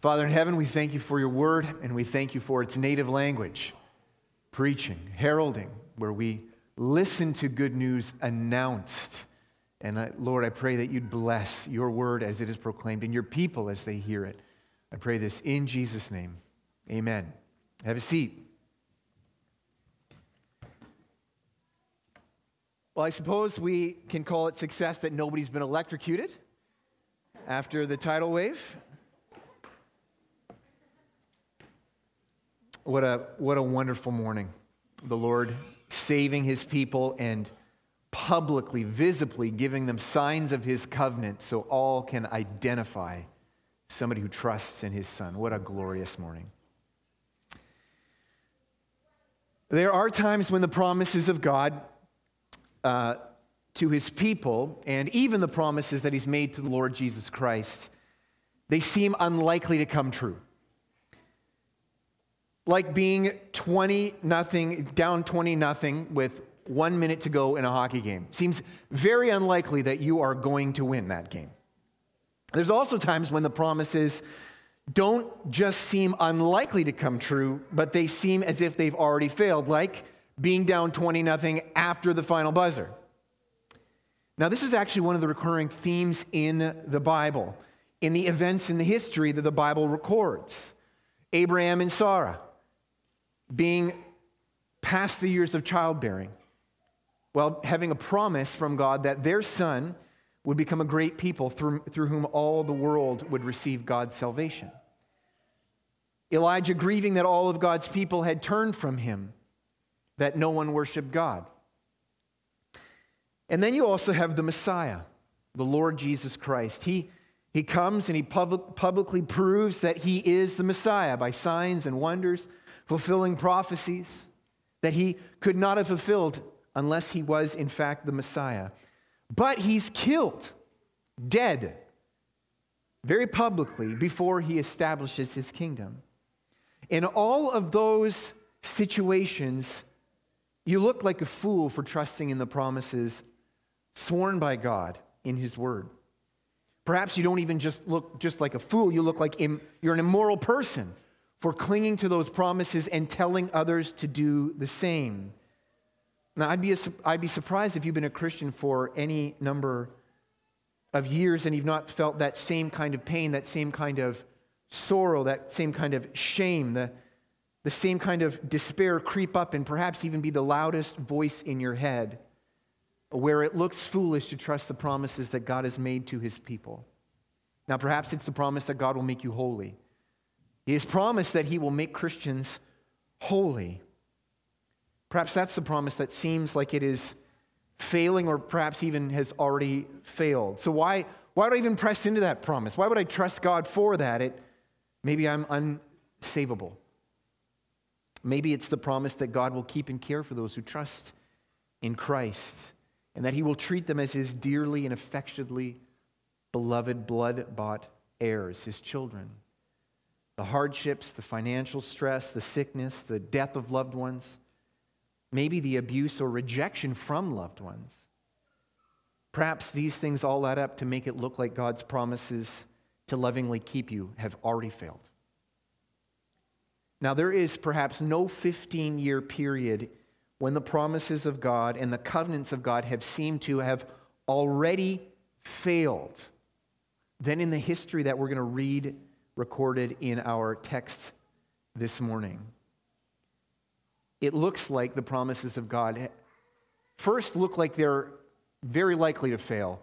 Father in heaven, we thank you for your word and we thank you for its native language, preaching, heralding, where we listen to good news announced. And I, Lord, I pray that you'd bless your word as it is proclaimed and your people as they hear it. I pray this in Jesus' name. Amen. Have a seat. Well, I suppose we can call it success that nobody's been electrocuted after the tidal wave. What a, what a wonderful morning. The Lord saving his people and publicly, visibly giving them signs of his covenant so all can identify somebody who trusts in his son. What a glorious morning. There are times when the promises of God uh, to his people, and even the promises that he's made to the Lord Jesus Christ, they seem unlikely to come true. Like being 20 nothing, down 20 nothing with one minute to go in a hockey game. Seems very unlikely that you are going to win that game. There's also times when the promises don't just seem unlikely to come true, but they seem as if they've already failed, like being down 20 nothing after the final buzzer. Now, this is actually one of the recurring themes in the Bible, in the events in the history that the Bible records. Abraham and Sarah being past the years of childbearing, while having a promise from God that their son would become a great people through, through whom all the world would receive God's salvation. Elijah grieving that all of God's people had turned from him that no one worshiped God. And then you also have the Messiah, the Lord Jesus Christ. He, he comes and he public, publicly proves that he is the Messiah by signs and wonders, fulfilling prophecies that he could not have fulfilled unless he was, in fact, the Messiah. But he's killed, dead, very publicly before he establishes his kingdom. In all of those situations, you look like a fool for trusting in the promises sworn by God in His Word. Perhaps you don't even just look just like a fool, you look like Im- you're an immoral person for clinging to those promises and telling others to do the same. Now, I'd be, a, I'd be surprised if you've been a Christian for any number of years and you've not felt that same kind of pain, that same kind of sorrow, that same kind of shame, the, the same kind of despair creep up and perhaps even be the loudest voice in your head, where it looks foolish to trust the promises that God has made to his people. Now, perhaps it's the promise that God will make you holy. He has promised that he will make Christians holy. Perhaps that's the promise that seems like it is failing or perhaps even has already failed. So, why, why would I even press into that promise? Why would I trust God for that? It, maybe I'm unsavable. Maybe it's the promise that God will keep and care for those who trust in Christ and that he will treat them as his dearly and affectionately beloved, blood bought heirs, his children. The hardships, the financial stress, the sickness, the death of loved ones, maybe the abuse or rejection from loved ones. Perhaps these things all add up to make it look like God's promises to lovingly keep you have already failed. Now, there is perhaps no 15 year period when the promises of God and the covenants of God have seemed to have already failed than in the history that we're going to read recorded in our text this morning. It looks like the promises of God first look like they're very likely to fail,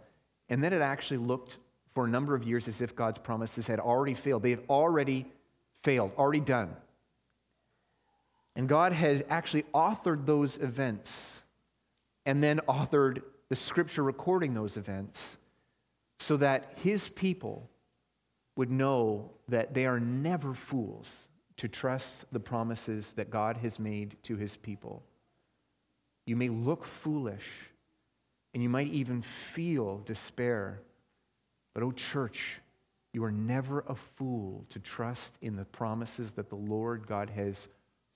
and then it actually looked for a number of years as if God's promises had already failed. They had already failed, already done. And God had actually authored those events and then authored the scripture recording those events so that his people would know that they are never fools to trust the promises that God has made to his people. You may look foolish and you might even feel despair, but, oh, church, you are never a fool to trust in the promises that the Lord God has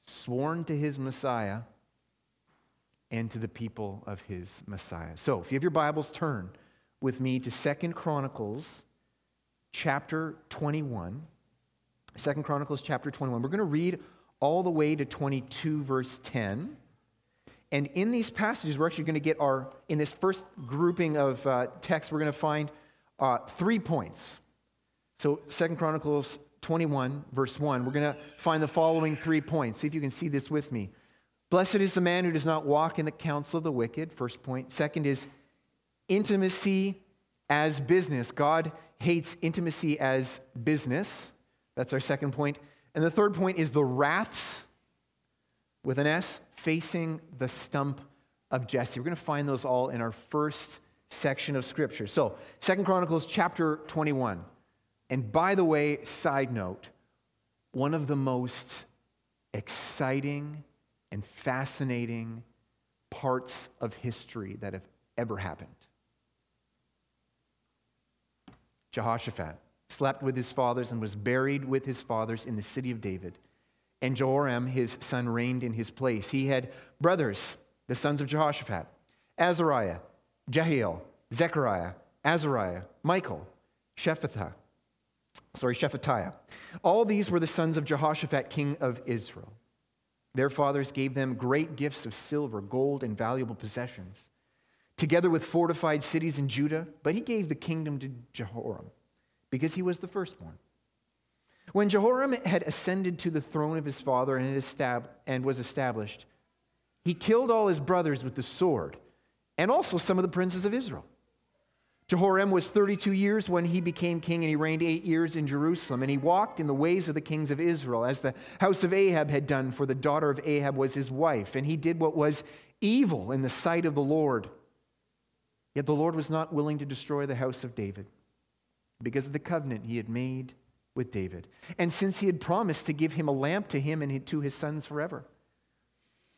sworn to his Messiah and to the people of his Messiah. So, if you have your Bibles, turn with me to Second Chronicles chapter 21. Second Chronicles chapter 21. We're going to read all the way to 22, verse 10. And in these passages, we're actually going to get our, in this first grouping of uh, texts, we're going to find uh, three points. So, Second Chronicles 21, verse 1, we're going to find the following three points. See if you can see this with me. Blessed is the man who does not walk in the counsel of the wicked, first point. Second is intimacy as business. God hates intimacy as business. That's our second point. And the third point is the wraths with an S facing the stump of Jesse. We're going to find those all in our first section of scripture. So, Second Chronicles chapter 21. And by the way, side note, one of the most exciting and fascinating parts of history that have ever happened. Jehoshaphat slept with his fathers and was buried with his fathers in the city of David. And Jehoram, his son, reigned in his place. He had brothers, the sons of Jehoshaphat Azariah, Jehiel, Zechariah, Azariah, Michael, Shephatiah. Sorry, Shephatiah. All these were the sons of Jehoshaphat, king of Israel. Their fathers gave them great gifts of silver, gold, and valuable possessions, together with fortified cities in Judah, but he gave the kingdom to Jehoram because he was the firstborn. When Jehoram had ascended to the throne of his father and was established, he killed all his brothers with the sword and also some of the princes of Israel. Jehoram was 32 years when he became king, and he reigned eight years in Jerusalem. And he walked in the ways of the kings of Israel, as the house of Ahab had done, for the daughter of Ahab was his wife. And he did what was evil in the sight of the Lord. Yet the Lord was not willing to destroy the house of David because of the covenant he had made with David. And since he had promised to give him a lamp to him and to his sons forever.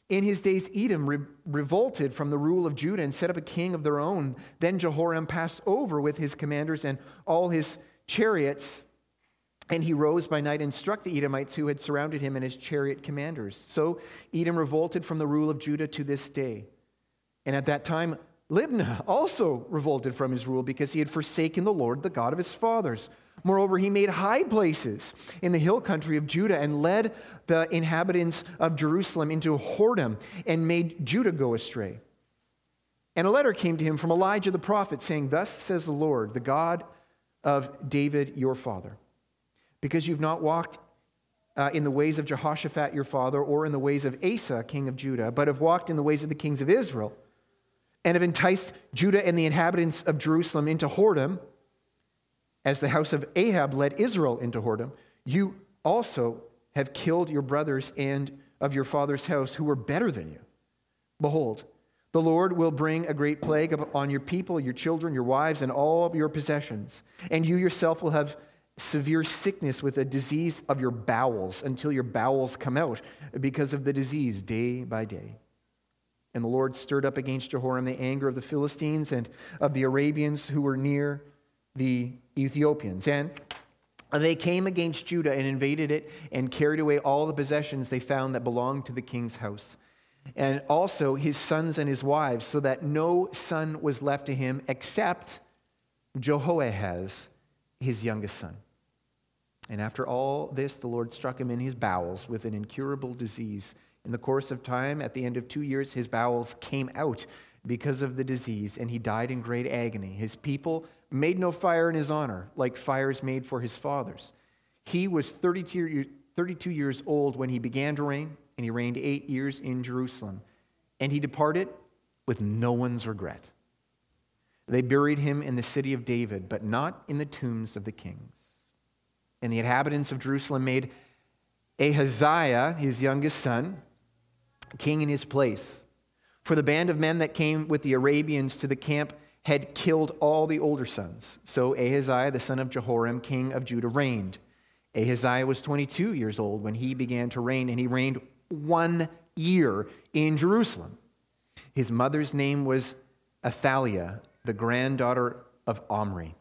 In his days, Edom re- revolted from the rule of Judah and set up a king of their own. Then Jehoram passed over with his commanders and all his chariots, and he rose by night and struck the Edomites who had surrounded him and his chariot commanders. So Edom revolted from the rule of Judah to this day. And at that time, Libnah also revolted from his rule because he had forsaken the Lord, the God of his fathers. Moreover, he made high places in the hill country of Judah and led the inhabitants of Jerusalem into whoredom and made Judah go astray. And a letter came to him from Elijah the prophet saying, Thus says the Lord, the God of David your father, because you've not walked uh, in the ways of Jehoshaphat your father or in the ways of Asa, king of Judah, but have walked in the ways of the kings of Israel and have enticed Judah and the inhabitants of Jerusalem into whoredom as the house of Ahab led Israel into whoredom, you also have killed your brothers and of your father's house who were better than you. Behold, the Lord will bring a great plague upon your people, your children, your wives, and all of your possessions. And you yourself will have severe sickness with a disease of your bowels until your bowels come out because of the disease day by day. And the Lord stirred up against Jehoram the anger of the Philistines and of the Arabians who were near the Ethiopians. And they came against Judah and invaded it and carried away all the possessions they found that belonged to the king's house. And also his sons and his wives, so that no son was left to him except Jehoahaz, his youngest son. And after all this, the Lord struck him in his bowels with an incurable disease. In the course of time, at the end of two years, his bowels came out because of the disease, and he died in great agony. His people made no fire in his honor, like fires made for his fathers. He was 32, 32 years old when he began to reign, and he reigned eight years in Jerusalem. And he departed with no one's regret. They buried him in the city of David, but not in the tombs of the kings. And the inhabitants of Jerusalem made Ahaziah, his youngest son, king in his place. For the band of men that came with the Arabians to the camp had killed all the older sons. So Ahaziah, the son of Jehoram, king of Judah, reigned. Ahaziah was 22 years old when he began to reign, and he reigned one year in Jerusalem. His mother's name was Athaliah, the granddaughter of Omri.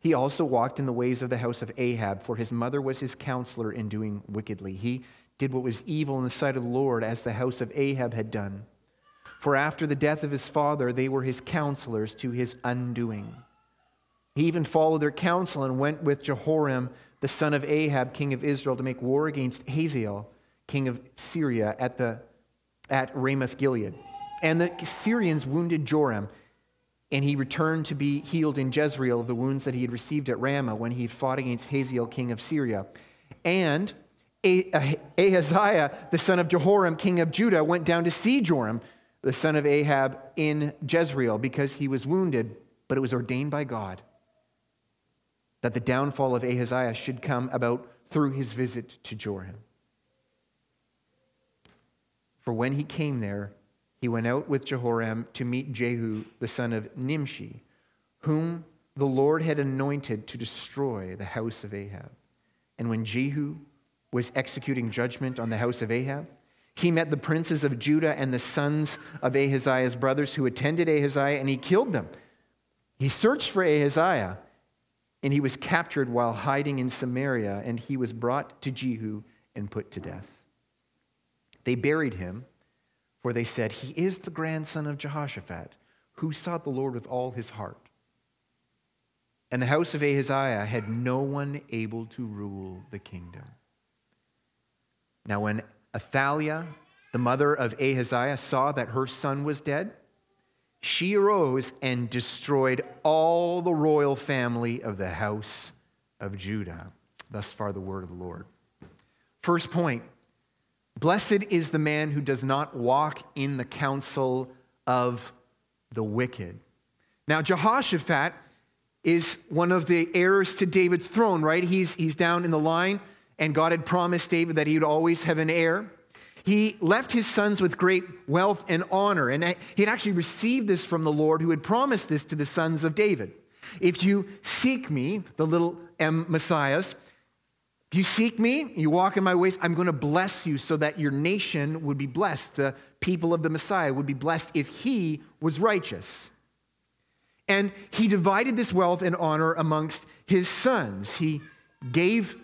He also walked in the ways of the house of Ahab, for his mother was his counselor in doing wickedly. He did what was evil in the sight of the Lord, as the house of Ahab had done. For after the death of his father, they were his counselors to his undoing. He even followed their counsel and went with Jehoram the son of Ahab, king of Israel, to make war against Hazael, king of Syria, at, at Ramoth Gilead. And the Syrians wounded Joram, and he returned to be healed in Jezreel of the wounds that he had received at Ramah when he had fought against Hazael, king of Syria. And uh, Ahaziah, the son of Jehoram, king of Judah, went down to see Joram, the son of Ahab, in Jezreel because he was wounded, but it was ordained by God that the downfall of Ahaziah should come about through his visit to Joram. For when he came there, he went out with Jehoram to meet Jehu, the son of Nimshi, whom the Lord had anointed to destroy the house of Ahab. And when Jehu was executing judgment on the house of Ahab, he met the princes of Judah and the sons of Ahaziah's brothers who attended Ahaziah, and he killed them. He searched for Ahaziah, and he was captured while hiding in Samaria, and he was brought to Jehu and put to death. They buried him for they said, He is the grandson of Jehoshaphat, who sought the Lord with all his heart. And the house of Ahaziah had no one able to rule the kingdom. Now, when Athaliah, the mother of Ahaziah, saw that her son was dead, she arose and destroyed all the royal family of the house of Judah. Thus far, the word of the Lord. First point Blessed is the man who does not walk in the counsel of the wicked. Now, Jehoshaphat is one of the heirs to David's throne, right? He's, he's down in the line, and God had promised David that he would always have an heir. He left his sons with great wealth and honor, and he had actually received this from the Lord who had promised this to the sons of David. If you seek me, the little M messiahs, if you seek me, you walk in my ways, I'm going to bless you so that your nation would be blessed. The people of the Messiah would be blessed if he was righteous. And he divided this wealth and honor amongst his sons. He gave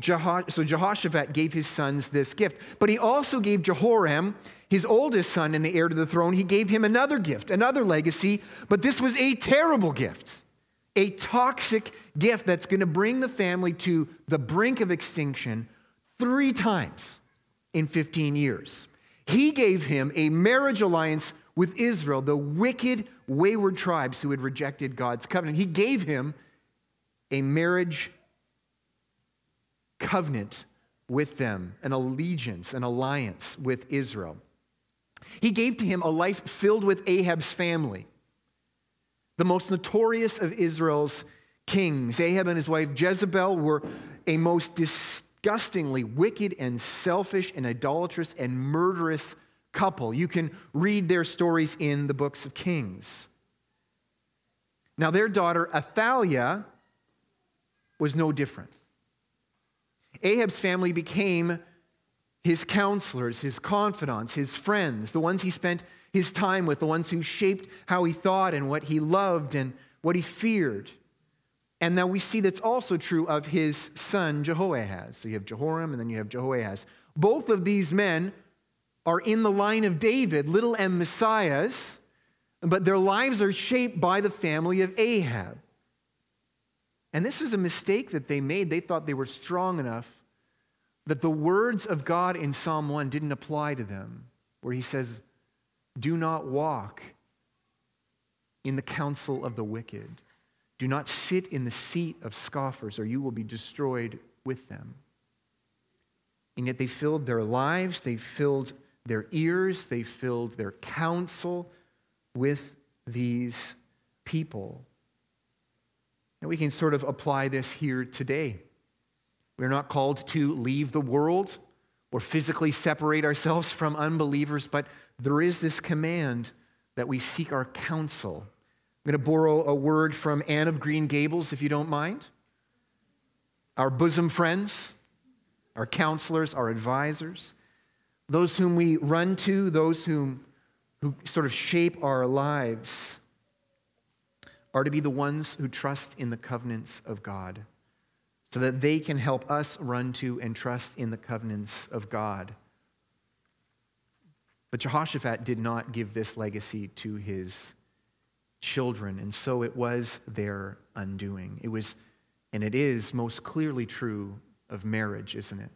Jeho- so Jehoshaphat gave his sons this gift. But he also gave Jehoram, his oldest son and the heir to the throne, he gave him another gift, another legacy, but this was a terrible gift a toxic gift that's going to bring the family to the brink of extinction three times in 15 years. He gave him a marriage alliance with Israel, the wicked, wayward tribes who had rejected God's covenant. He gave him a marriage covenant with them, an allegiance, an alliance with Israel. He gave to him a life filled with Ahab's family the most notorious of Israel's kings. Ahab and his wife Jezebel were a most disgustingly wicked and selfish and idolatrous and murderous couple. You can read their stories in the books of Kings. Now, their daughter Athaliah was no different. Ahab's family became his counselors, his confidants, his friends, the ones he spent his time with, the ones who shaped how he thought and what he loved and what he feared. And now we see that's also true of his son Jehoahaz. So you have Jehoram and then you have Jehoahaz. Both of these men are in the line of David, little m messiahs, but their lives are shaped by the family of Ahab. And this is a mistake that they made. They thought they were strong enough that the words of God in Psalm 1 didn't apply to them, where he says, do not walk in the counsel of the wicked. Do not sit in the seat of scoffers, or you will be destroyed with them. And yet they filled their lives, they filled their ears, they filled their counsel with these people. And we can sort of apply this here today. We're not called to leave the world or physically separate ourselves from unbelievers, but there is this command that we seek our counsel. I'm going to borrow a word from Anne of Green Gables, if you don't mind. Our bosom friends, our counselors, our advisors, those whom we run to, those whom, who sort of shape our lives, are to be the ones who trust in the covenants of God so that they can help us run to and trust in the covenants of God. But Jehoshaphat did not give this legacy to his children, and so it was their undoing. It was And it is most clearly true of marriage, isn't it?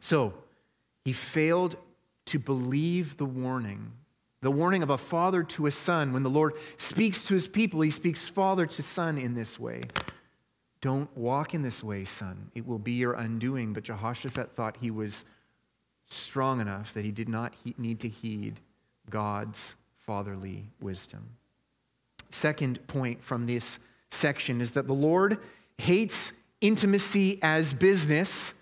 So, he failed to believe the warning, the warning of a father to a son. When the Lord speaks to his people, he speaks father to son in this way. Don't walk in this way, son. It will be your undoing. But Jehoshaphat thought he was strong enough that he did not need to heed God's fatherly wisdom. Second point from this section is that the Lord hates intimacy as business.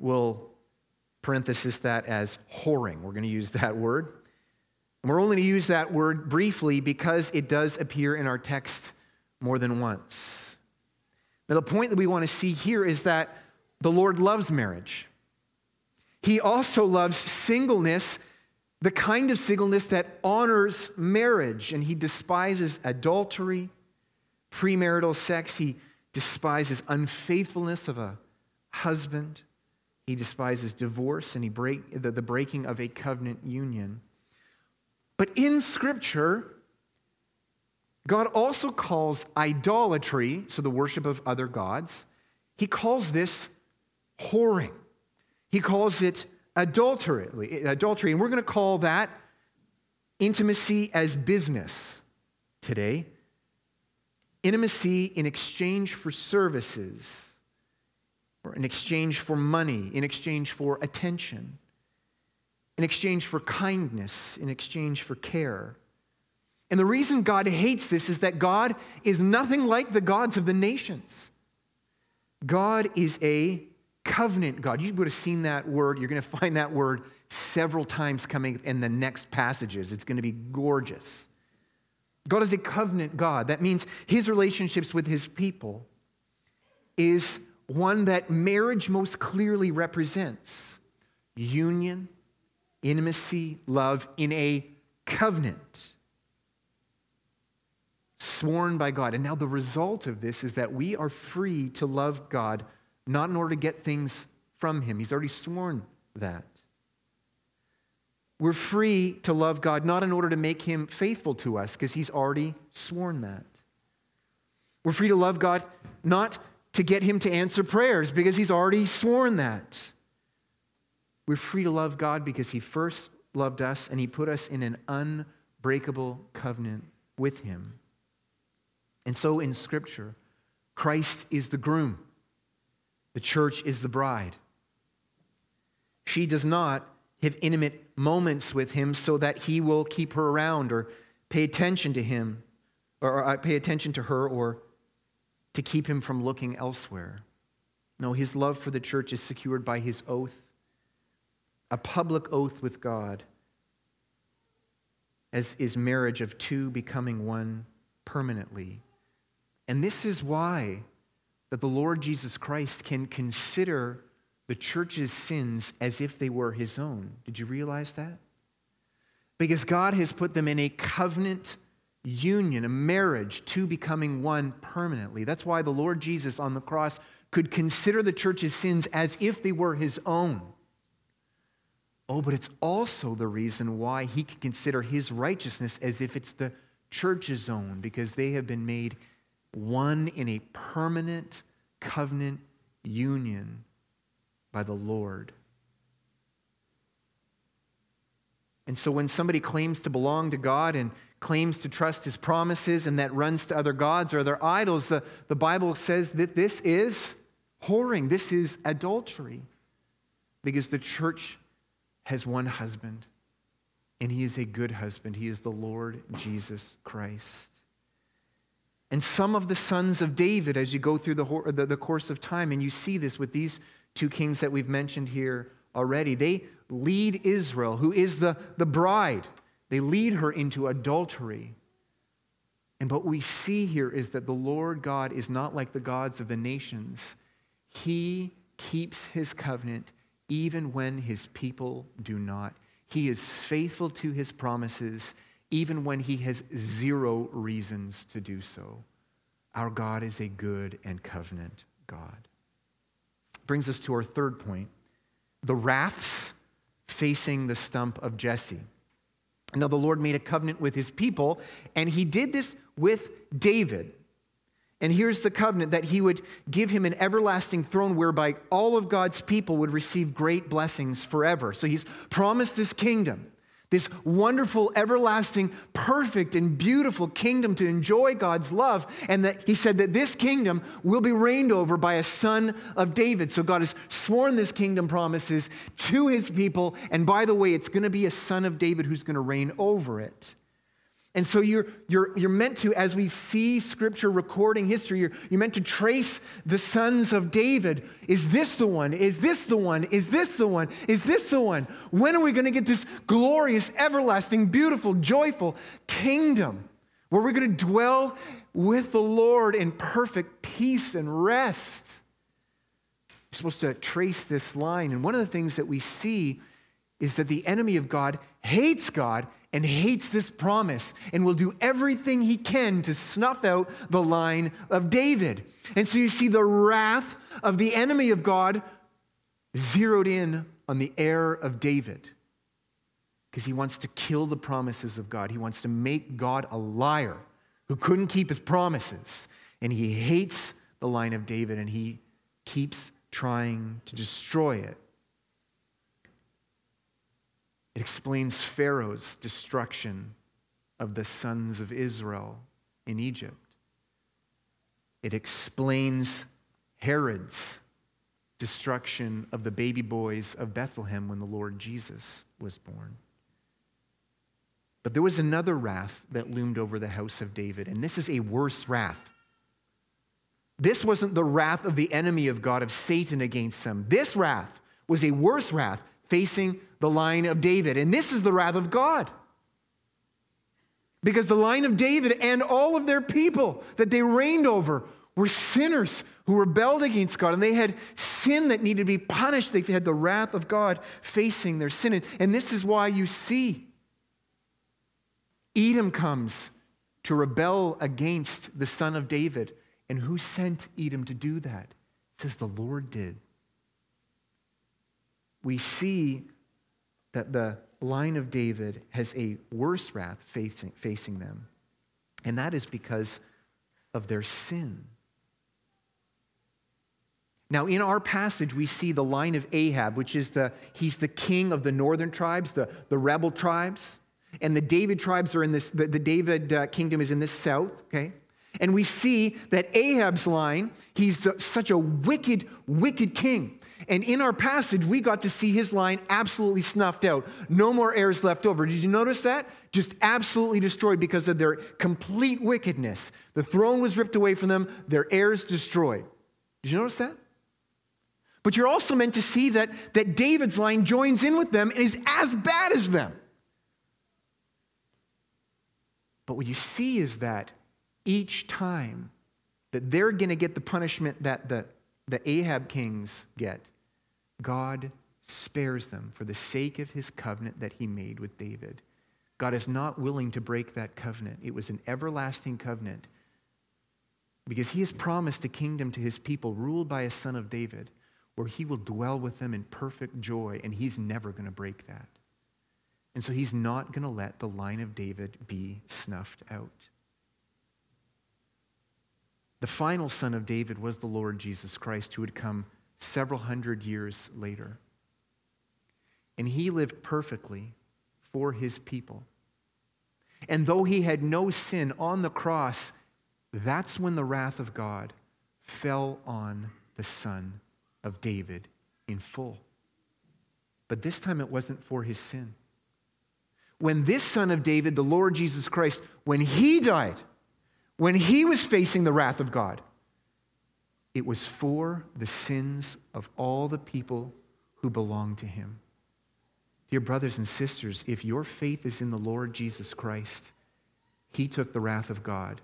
We'll parenthesis that as whoring. We're going to use that word. And we're only going to use that word briefly because it does appear in our text more than once. Now, the point that we want to see here is that the Lord loves marriage. He also loves singleness, the kind of singleness that honors marriage, and he despises adultery, premarital sex. He despises unfaithfulness of a husband. He despises divorce and he break, the, the breaking of a covenant union. But in Scripture, God also calls idolatry, so the worship of other gods, he calls this whoring. He calls it adultery, adultery. And we're going to call that intimacy as business today. Intimacy in exchange for services, or in exchange for money, in exchange for attention, in exchange for kindness, in exchange for care. And the reason God hates this is that God is nothing like the gods of the nations. God is a covenant God. You would have seen that word. You're going to find that word several times coming in the next passages. It's going to be gorgeous. God is a covenant God. That means his relationships with his people is one that marriage most clearly represents union, intimacy, love in a covenant sworn by God. And now the result of this is that we are free to love God not in order to get things from Him. He's already sworn that. We're free to love God not in order to make Him faithful to us, because He's already sworn that. We're free to love God not to get Him to answer prayers, because He's already sworn that. We're free to love God because He first loved us and He put us in an unbreakable covenant with Him. And so in Scripture, Christ is the groom. The church is the bride. She does not have intimate moments with him so that he will keep her around or pay attention to him or, uh, pay attention to her or to keep him from looking elsewhere. No, his love for the church is secured by his oath, a public oath with God, as is marriage of two becoming one permanently. And this is why that the Lord Jesus Christ can consider the church's sins as if they were his own. Did you realize that? Because God has put them in a covenant union, a marriage, two becoming one permanently. That's why the Lord Jesus on the cross could consider the church's sins as if they were his own. Oh, but it's also the reason why he can consider his righteousness as if it's the church's own, because they have been made one in a permanent covenant union by the Lord. And so when somebody claims to belong to God and claims to trust his promises and that runs to other gods or other idols, the, the Bible says that this is whoring, this is adultery. Because the church has one husband, and he is a good husband. He is the Lord Jesus Christ. And some of the sons of David, as you go through the, the, the, course of time, and you see this with these two kings that we've mentioned here already, they lead Israel, who is the, the bride, they lead her into adultery. And what we see here is that the Lord God is not like the gods of the nations. He keeps his covenant even when his people do not. He is faithful to his promises even when he has zero reasons to do so. Our God is a good and covenant God. Brings us to our third point the wraths facing the stump of Jesse. Now, the Lord made a covenant with his people, and he did this with David. And here's the covenant that he would give him an everlasting throne whereby all of God's people would receive great blessings forever. So he's promised this kingdom, this wonderful, everlasting, perfect, and beautiful kingdom to enjoy God's love. And that he said that this kingdom will be reigned over by a son of David. So God has sworn this kingdom promises to his people. And by the way, it's going to be a son of David who's going to reign over it. And so you're, you're, you're meant to, as we see scripture recording history, you're, you're meant to trace the sons of David. Is this the one? Is this the one? Is this the one? Is this the one? When are we going to get this glorious, everlasting, beautiful, joyful kingdom where we're going to dwell with the Lord in perfect peace and rest? You're supposed to trace this line. And one of the things that we see is that the enemy of God hates God and hates this promise and will do everything he can to snuff out the line of David. And so you see the wrath of the enemy of God zeroed in on the heir of David because he wants to kill the promises of God. He wants to make God a liar who couldn't keep his promises. And he hates the line of David and he keeps trying to destroy it. It explains Pharaoh's destruction of the sons of Israel in Egypt. It explains Herod's destruction of the baby boys of Bethlehem when the Lord Jesus was born. But there was another wrath that loomed over the house of David, and this is a worse wrath. This wasn't the wrath of the enemy of God, of Satan against them. This wrath was a worse wrath facing the line of David. And this is the wrath of God. Because the line of David and all of their people that they reigned over were sinners who rebelled against God, and they had sin that needed to be punished. They had the wrath of God facing their sin. And this is why you see Edom comes to rebel against the son of David. And who sent Edom to do that? It says the Lord did we see that the line of David has a worse wrath facing, facing them. And that is because of their sin. Now, in our passage, we see the line of Ahab, which is the, he's the king of the northern tribes, the, the rebel tribes. And the David tribes are in this, the, the David uh, kingdom is in the south, okay? And we see that Ahab's line, he's such a wicked, wicked king. And in our passage, we got to see his line absolutely snuffed out. No more heirs left over. Did you notice that? Just absolutely destroyed because of their complete wickedness. The throne was ripped away from them, their heirs destroyed. Did you notice that? But you're also meant to see that, that David's line joins in with them and is as bad as them. But what you see is that each time that they're going to get the punishment that the, the Ahab kings get, God spares them for the sake of his covenant that he made with David. God is not willing to break that covenant. It was an everlasting covenant because he has promised a kingdom to his people ruled by a son of David where he will dwell with them in perfect joy, and he's never going to break that. And so he's not going to let the line of David be snuffed out. The final son of David was the Lord Jesus Christ, who would come several hundred years later. And he lived perfectly for his people. And though he had no sin on the cross, that's when the wrath of God fell on the son of David in full. But this time it wasn't for his sin. When this son of David, the Lord Jesus Christ, when he died, when he was facing the wrath of God, it was for the sins of all the people who belong to him. Dear brothers and sisters, if your faith is in the Lord Jesus Christ, he took the wrath of God,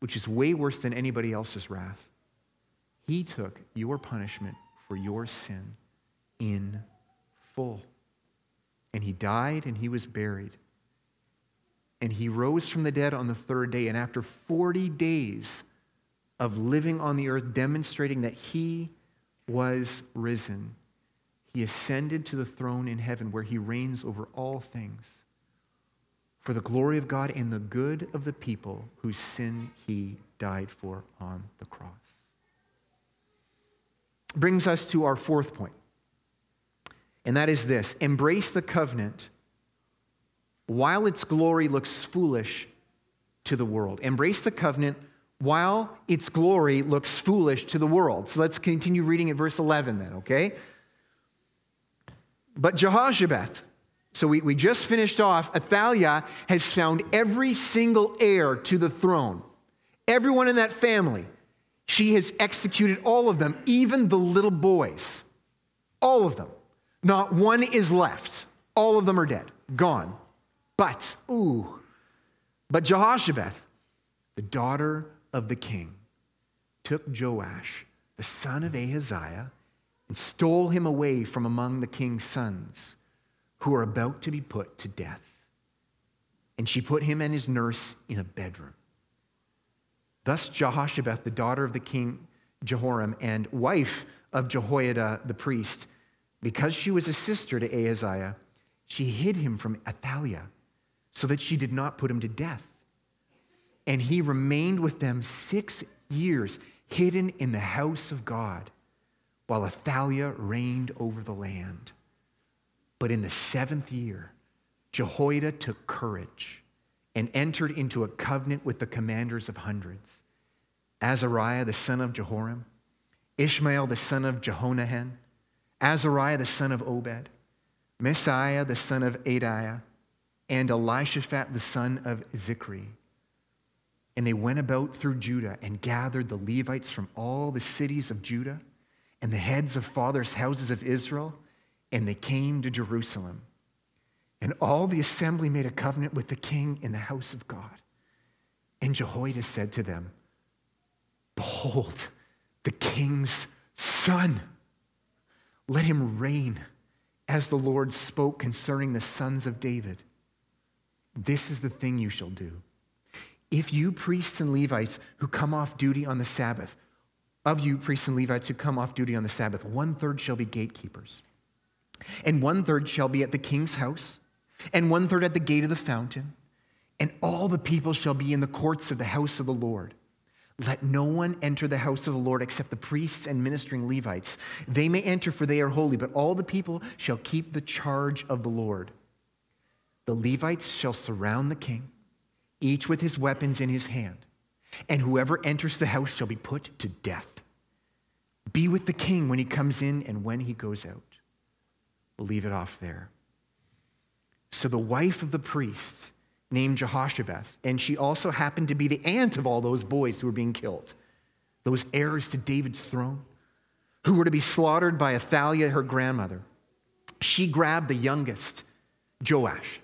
which is way worse than anybody else's wrath. He took your punishment for your sin in full. And he died and he was buried. And he rose from the dead on the third day. And after 40 days, of living on the earth, demonstrating that he was risen. He ascended to the throne in heaven where he reigns over all things for the glory of God and the good of the people whose sin he died for on the cross. Brings us to our fourth point, and that is this embrace the covenant while its glory looks foolish to the world. Embrace the covenant while its glory looks foolish to the world. So let's continue reading at verse 11 then, okay? But Jehoshabeath, so we, we just finished off, Athaliah has found every single heir to the throne. Everyone in that family. She has executed all of them, even the little boys. All of them. Not one is left. All of them are dead, gone. But, ooh, but Jehoshabeath, the daughter of the king, took Joash, the son of Ahaziah, and stole him away from among the king's sons who were about to be put to death. And she put him and his nurse in a bedroom. Thus, Jehoshabeath, the daughter of the king Jehoram and wife of Jehoiada the priest, because she was a sister to Ahaziah, she hid him from Athaliah so that she did not put him to death. And he remained with them six years, hidden in the house of God, while Athaliah reigned over the land. But in the seventh year, Jehoiada took courage and entered into a covenant with the commanders of hundreds Azariah, the son of Jehoram, Ishmael, the son of Jehohanan, Azariah, the son of Obed, Maaseiah, the son of Adaiah, and Elishaphat the son of Zichri. And they went about through Judah and gathered the Levites from all the cities of Judah and the heads of fathers' houses of Israel, and they came to Jerusalem. And all the assembly made a covenant with the king in the house of God. And Jehoiada said to them, Behold, the king's son. Let him reign as the Lord spoke concerning the sons of David. This is the thing you shall do. If you priests and Levites who come off duty on the Sabbath, of you priests and Levites who come off duty on the Sabbath, one third shall be gatekeepers, and one third shall be at the king's house, and one third at the gate of the fountain, and all the people shall be in the courts of the house of the Lord. Let no one enter the house of the Lord except the priests and ministering Levites. They may enter, for they are holy, but all the people shall keep the charge of the Lord. The Levites shall surround the king, each with his weapons in his hand, and whoever enters the house shall be put to death. Be with the king when he comes in and when he goes out. We'll leave it off there. So the wife of the priest named Jehoshabeath, and she also happened to be the aunt of all those boys who were being killed, those heirs to David's throne, who were to be slaughtered by Athaliah, her grandmother. She grabbed the youngest, Joash,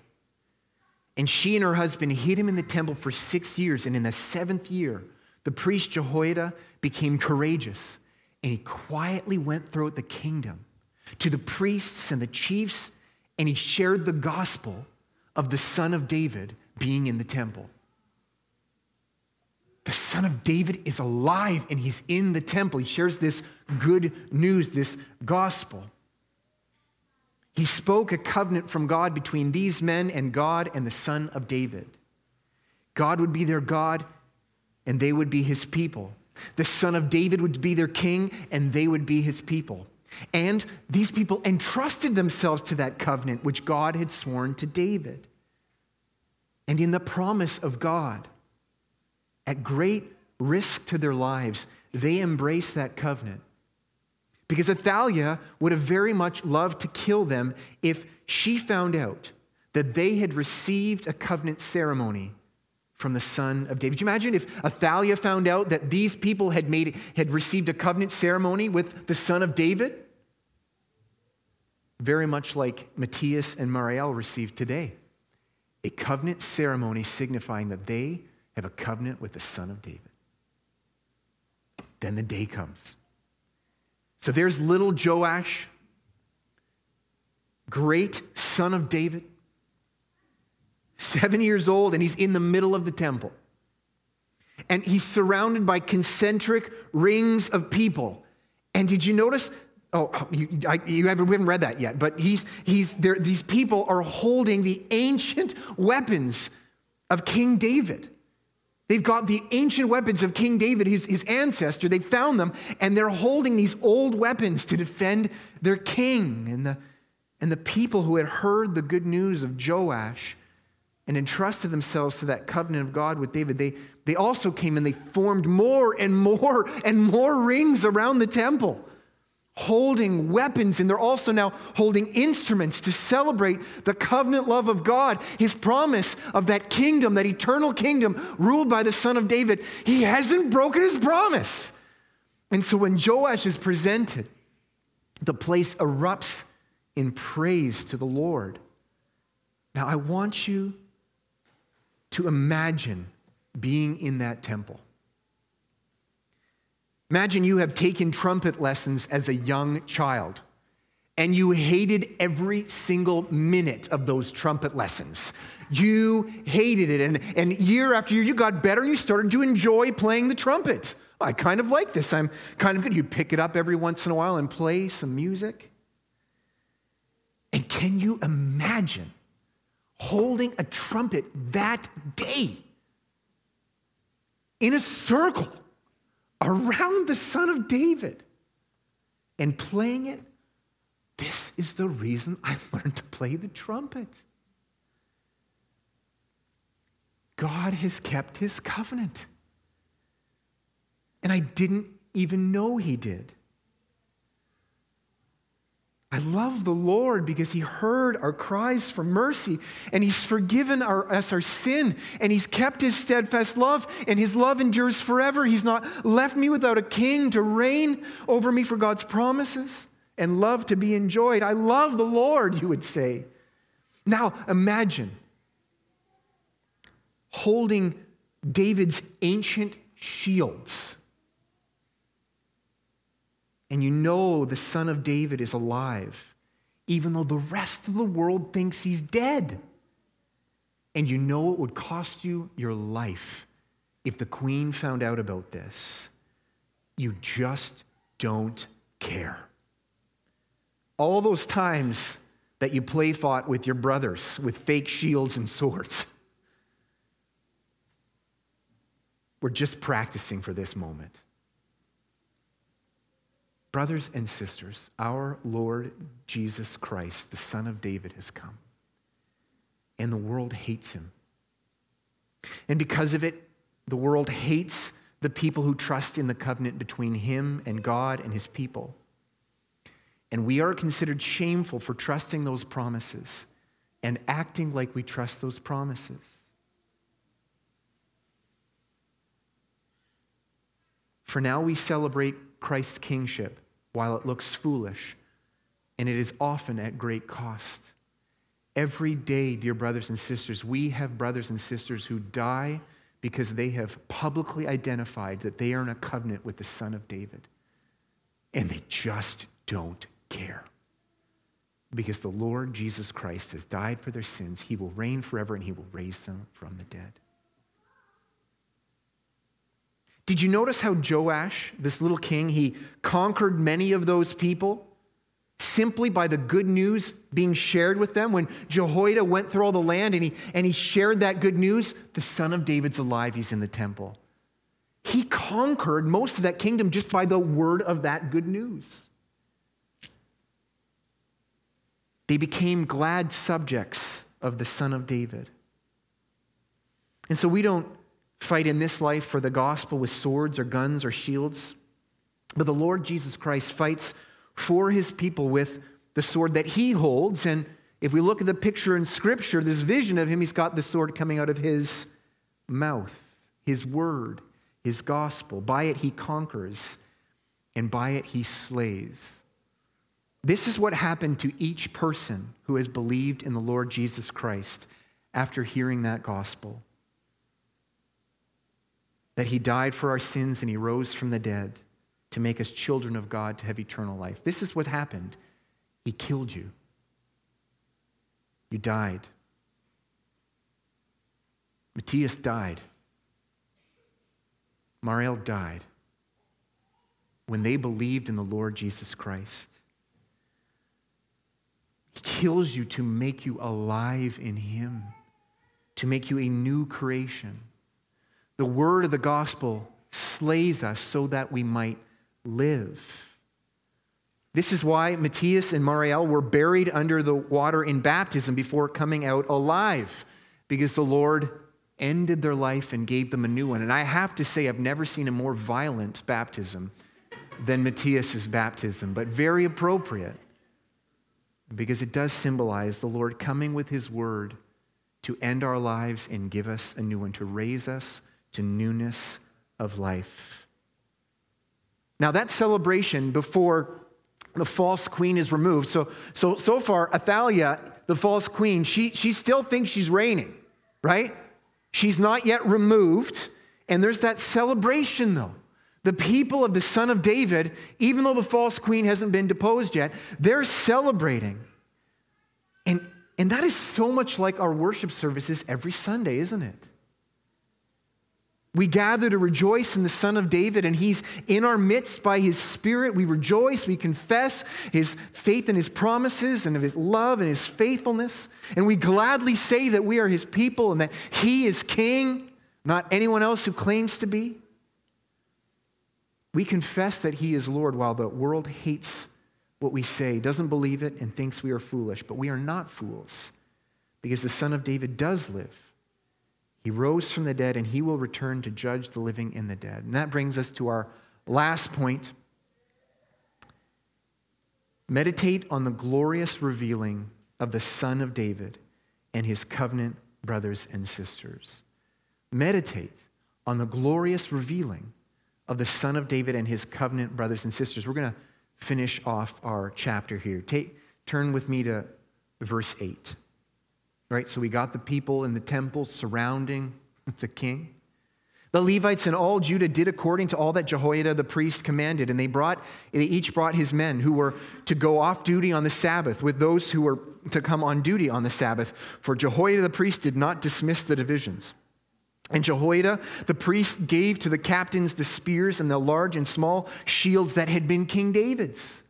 and she and her husband hid him in the temple for six years. And in the seventh year, the priest Jehoiada became courageous and he quietly went throughout the kingdom to the priests and the chiefs and he shared the gospel of the son of David being in the temple. The son of David is alive and he's in the temple. He shares this good news, this gospel. He spoke a covenant from God between these men and God and the son of David. God would be their God and they would be his people. The son of David would be their king and they would be his people. And these people entrusted themselves to that covenant which God had sworn to David. And in the promise of God, at great risk to their lives, they embraced that covenant. Because Athaliah would have very much loved to kill them if she found out that they had received a covenant ceremony from the son of David. Could you imagine if Athaliah found out that these people had, made, had received a covenant ceremony with the son of David? Very much like Matthias and Marielle received today. A covenant ceremony signifying that they have a covenant with the son of David. Then the day comes so there's little Joash, great son of David, seven years old, and he's in the middle of the temple. And he's surrounded by concentric rings of people. And did you notice? Oh, you, I, you haven't, we haven't read that yet, but he's, he's these people are holding the ancient weapons of King David. They've got the ancient weapons of King David, his, his ancestor. They found them, and they're holding these old weapons to defend their king. And the, and the people who had heard the good news of Joash and entrusted themselves to that covenant of God with David, they, they also came and they formed more and more and more rings around the temple holding weapons, and they're also now holding instruments to celebrate the covenant love of God, his promise of that kingdom, that eternal kingdom ruled by the Son of David. He hasn't broken his promise. And so when Joash is presented, the place erupts in praise to the Lord. Now, I want you to imagine being in that temple. Imagine you have taken trumpet lessons as a young child and you hated every single minute of those trumpet lessons. You hated it. And, and year after year, you got better and you started to enjoy playing the trumpet. I kind of like this. I'm kind of good. You'd pick it up every once in a while and play some music. And can you imagine holding a trumpet that day in a circle? Around the Son of David and playing it. This is the reason I learned to play the trumpet. God has kept his covenant. And I didn't even know he did. I love the Lord because He heard our cries for mercy and He's forgiven our, us our sin and He's kept His steadfast love and His love endures forever. He's not left me without a king to reign over me for God's promises and love to be enjoyed. I love the Lord, you would say. Now imagine holding David's ancient shields and you know the son of David is alive, even though the rest of the world thinks he's dead. And you know it would cost you your life if the queen found out about this. You just don't care. All those times that you play fought with your brothers with fake shields and swords. We're just practicing for this moment. Brothers and sisters, our Lord Jesus Christ, the Son of David, has come. And the world hates him. And because of it, the world hates the people who trust in the covenant between him and God and his people. And we are considered shameful for trusting those promises and acting like we trust those promises. For now, we celebrate Christ's kingship while it looks foolish, and it is often at great cost. Every day, dear brothers and sisters, we have brothers and sisters who die because they have publicly identified that they are in a covenant with the Son of David. And they just don't care. Because the Lord Jesus Christ has died for their sins. He will reign forever and he will raise them from the dead. Did you notice how Joash, this little king, he conquered many of those people simply by the good news being shared with them? When Jehoiada went through all the land and he, and he shared that good news, the son of David's alive, he's in the temple. He conquered most of that kingdom just by the word of that good news. They became glad subjects of the son of David. And so we don't fight in this life for the gospel with swords or guns or shields. But the Lord Jesus Christ fights for his people with the sword that he holds. And if we look at the picture in Scripture, this vision of him, he's got the sword coming out of his mouth, his word, his gospel. By it he conquers, and by it he slays. This is what happened to each person who has believed in the Lord Jesus Christ after hearing that gospel that he died for our sins and he rose from the dead to make us children of God to have eternal life. This is what happened. He killed you. You died. Matthias died. Mariel died when they believed in the Lord Jesus Christ. He kills you to make you alive in Him, to make you a new creation The word of the gospel slays us so that we might live. This is why Matthias and Mariel were buried under the water in baptism before coming out alive, because the Lord ended their life and gave them a new one. And I have to say, I've never seen a more violent baptism than Matthias's baptism, but very appropriate because it does symbolize the Lord coming with his word to end our lives and give us a new one, to raise us to newness of life. Now, that celebration before the false queen is removed. So, so, so far, Athaliah, the false queen, she, she still thinks she's reigning, right? She's not yet removed. And there's that celebration, though. The people of the son of David, even though the false queen hasn't been deposed yet, they're celebrating. And, and that is so much like our worship services every Sunday, isn't it? We gather to rejoice in the Son of David, and He's in our midst by His Spirit. We rejoice, we confess His faith and His promises, and of His love and His faithfulness. And we gladly say that we are His people and that He is King, not anyone else who claims to be. We confess that He is Lord while the world hates what we say, doesn't believe it, and thinks we are foolish. But we are not fools because the Son of David does live. He rose from the dead, and he will return to judge the living and the dead. And that brings us to our last point. Meditate on the glorious revealing of the Son of David and his covenant brothers and sisters. Meditate on the glorious revealing of the Son of David and his covenant brothers and sisters. We're going to finish off our chapter here. Take, turn with me to verse 8. Right? So we got the people in the temple surrounding the king. The Levites and all Judah did according to all that Jehoiada the priest commanded, and they brought they each brought his men who were to go off duty on the Sabbath with those who were to come on duty on the Sabbath, for Jehoiada the priest did not dismiss the divisions. And Jehoiada the priest gave to the captains the spears and the large and small shields that had been King David's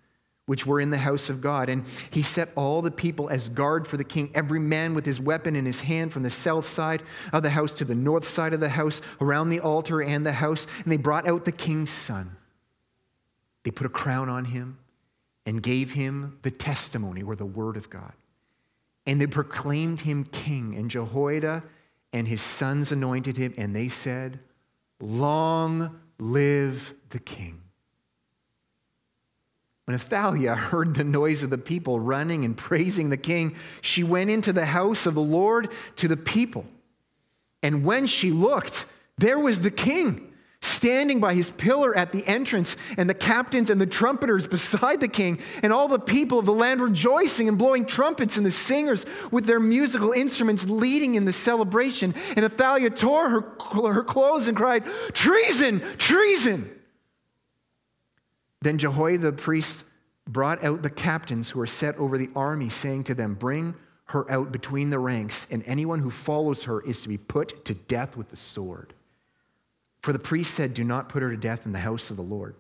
which were in the house of God. And he set all the people as guard for the king, every man with his weapon in his hand from the south side of the house to the north side of the house, around the altar and the house. And they brought out the king's son. They put a crown on him and gave him the testimony or the word of God. And they proclaimed him king. And Jehoiada and his sons anointed him, and they said, Long live the king. When Athaliah heard the noise of the people running and praising the king, she went into the house of the Lord to the people. And when she looked, there was the king standing by his pillar at the entrance, and the captains and the trumpeters beside the king, and all the people of the land rejoicing and blowing trumpets, and the singers with their musical instruments leading in the celebration. And Athaliah tore her, her clothes and cried, Treason! Treason! Then Jehoiada the priest brought out the captains who were set over the army, saying to them, Bring her out between the ranks, and anyone who follows her is to be put to death with the sword. For the priest said, Do not put her to death in the house of the Lord.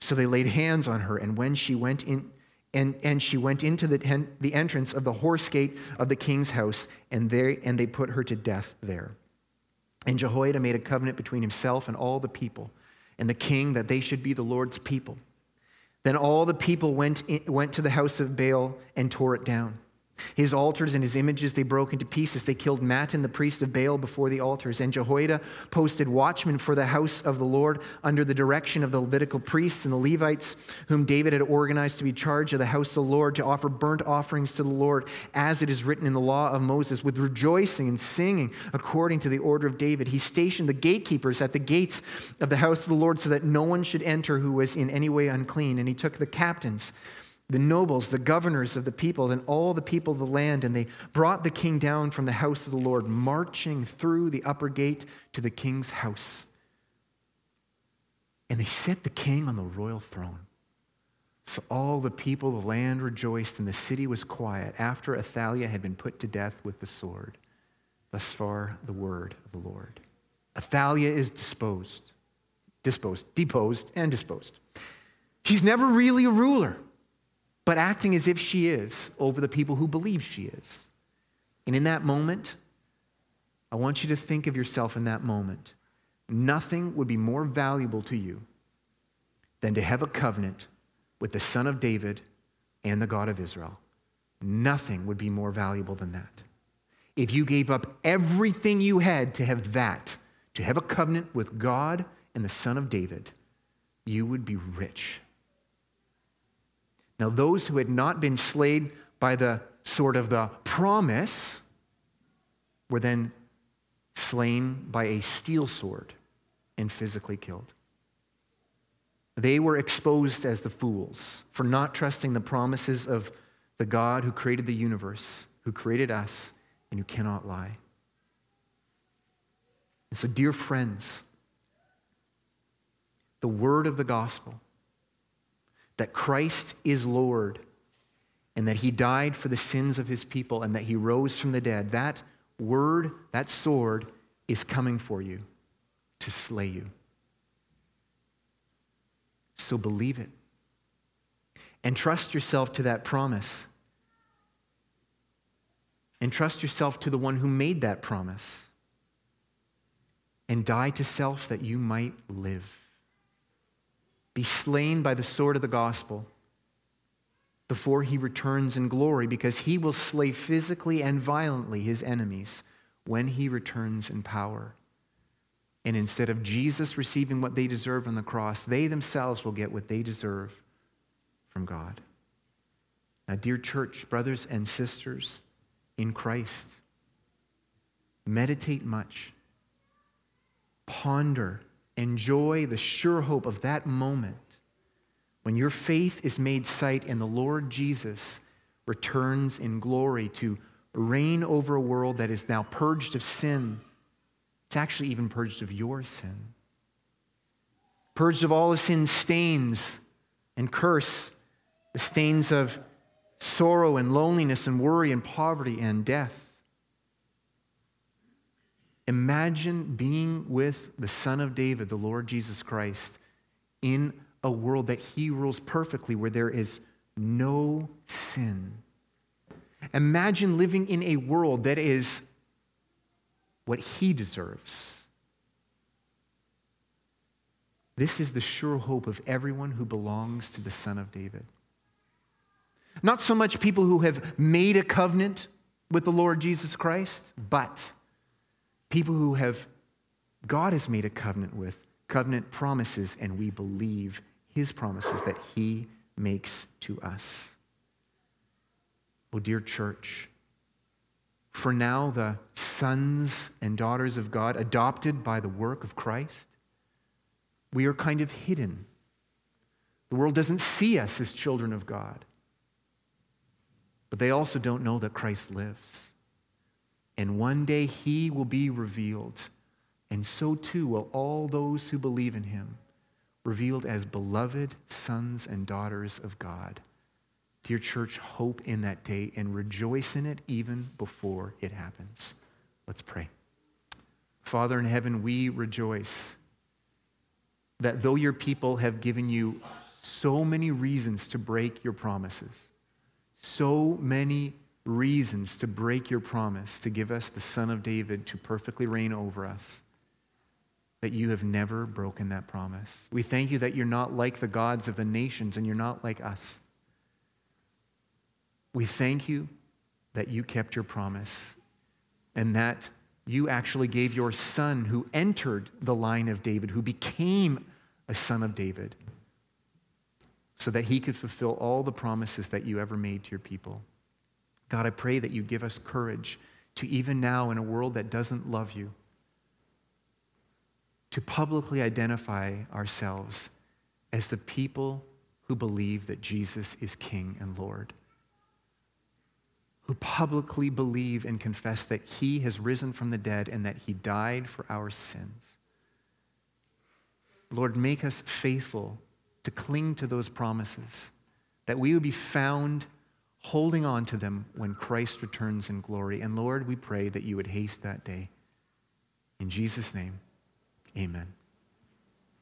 So they laid hands on her, and when she went in, and, and she went into the, the entrance of the horse gate of the king's house, and, there, and they put her to death there. And Jehoiada made a covenant between himself and all the people and the king that they should be the Lord's people. Then all the people went, in, went to the house of Baal and tore it down. His altars and his images they broke into pieces. They killed Mattan, the priest of Baal, before the altars. And Jehoiada posted watchmen for the house of the Lord under the direction of the Levitical priests and the Levites, whom David had organized to be charge of the house of the Lord to offer burnt offerings to the Lord, as it is written in the law of Moses, with rejoicing and singing according to the order of David. He stationed the gatekeepers at the gates of the house of the Lord so that no one should enter who was in any way unclean. And he took the captains the nobles, the governors of the people, and all the people of the land, and they brought the king down from the house of the Lord, marching through the upper gate to the king's house. And they set the king on the royal throne. So all the people of the land rejoiced, and the city was quiet after Athaliah had been put to death with the sword. Thus far, the word of the Lord. Athaliah is disposed, disposed, deposed, and disposed. She's never really a ruler but acting as if she is over the people who believe she is. And in that moment, I want you to think of yourself in that moment nothing would be more valuable to you than to have a covenant with the Son of David and the God of Israel. Nothing would be more valuable than that. If you gave up everything you had to have that, to have a covenant with God and the Son of David, you would be rich. Now, those who had not been slain by the sort of the promise were then slain by a steel sword and physically killed. They were exposed as the fools for not trusting the promises of the God who created the universe, who created us, and who cannot lie. And so, dear friends, the word of the gospel that Christ is Lord and that he died for the sins of his people and that he rose from the dead, that word, that sword, is coming for you to slay you. So believe it. And trust yourself to that promise. And trust yourself to the one who made that promise. And die to self that you might live. Be slain by the sword of the gospel before he returns in glory, because he will slay physically and violently his enemies when he returns in power. And instead of Jesus receiving what they deserve on the cross, they themselves will get what they deserve from God. Now, dear church, brothers and sisters in Christ, meditate much, ponder, enjoy the sure hope of that moment when your faith is made sight and the Lord Jesus returns in glory to reign over a world that is now purged of sin it's actually even purged of your sin. Purged of all of sin's stains and curse, the stains of sorrow and loneliness and worry and poverty and death. Imagine being with the Son of David, the Lord Jesus Christ, in a world that he rules perfectly, where there is no sin. Imagine living in a world that is what he deserves. This is the sure hope of everyone who belongs to the Son of David. Not so much people who have made a covenant with the Lord Jesus Christ, but people who have, God has made a covenant with, covenant promises, and we believe his promises that he makes to us. Oh, dear church, for now the sons and daughters of God, adopted by the work of Christ, we are kind of hidden. The world doesn't see us as children of God, but they also don't know that Christ lives. And one day he will be revealed, and so too will all those who believe in him, revealed as beloved sons and daughters of God. Dear church, hope in that day and rejoice in it even before it happens. Let's pray. Father in heaven, we rejoice that though your people have given you so many reasons to break your promises, so many reasons to break your promise to give us the Son of David to perfectly reign over us, that you have never broken that promise. We thank you that you're not like the gods of the nations and you're not like us. We thank you that you kept your promise and that you actually gave your son, who entered the line of David, who became a son of David, so that he could fulfill all the promises that you ever made to your people. God, I pray that you give us courage to, even now in a world that doesn't love you, to publicly identify ourselves as the people who believe that Jesus is King and Lord who publicly believe and confess that he has risen from the dead and that he died for our sins. Lord, make us faithful to cling to those promises, that we would be found holding on to them when Christ returns in glory. And Lord, we pray that you would haste that day. In Jesus' name, amen.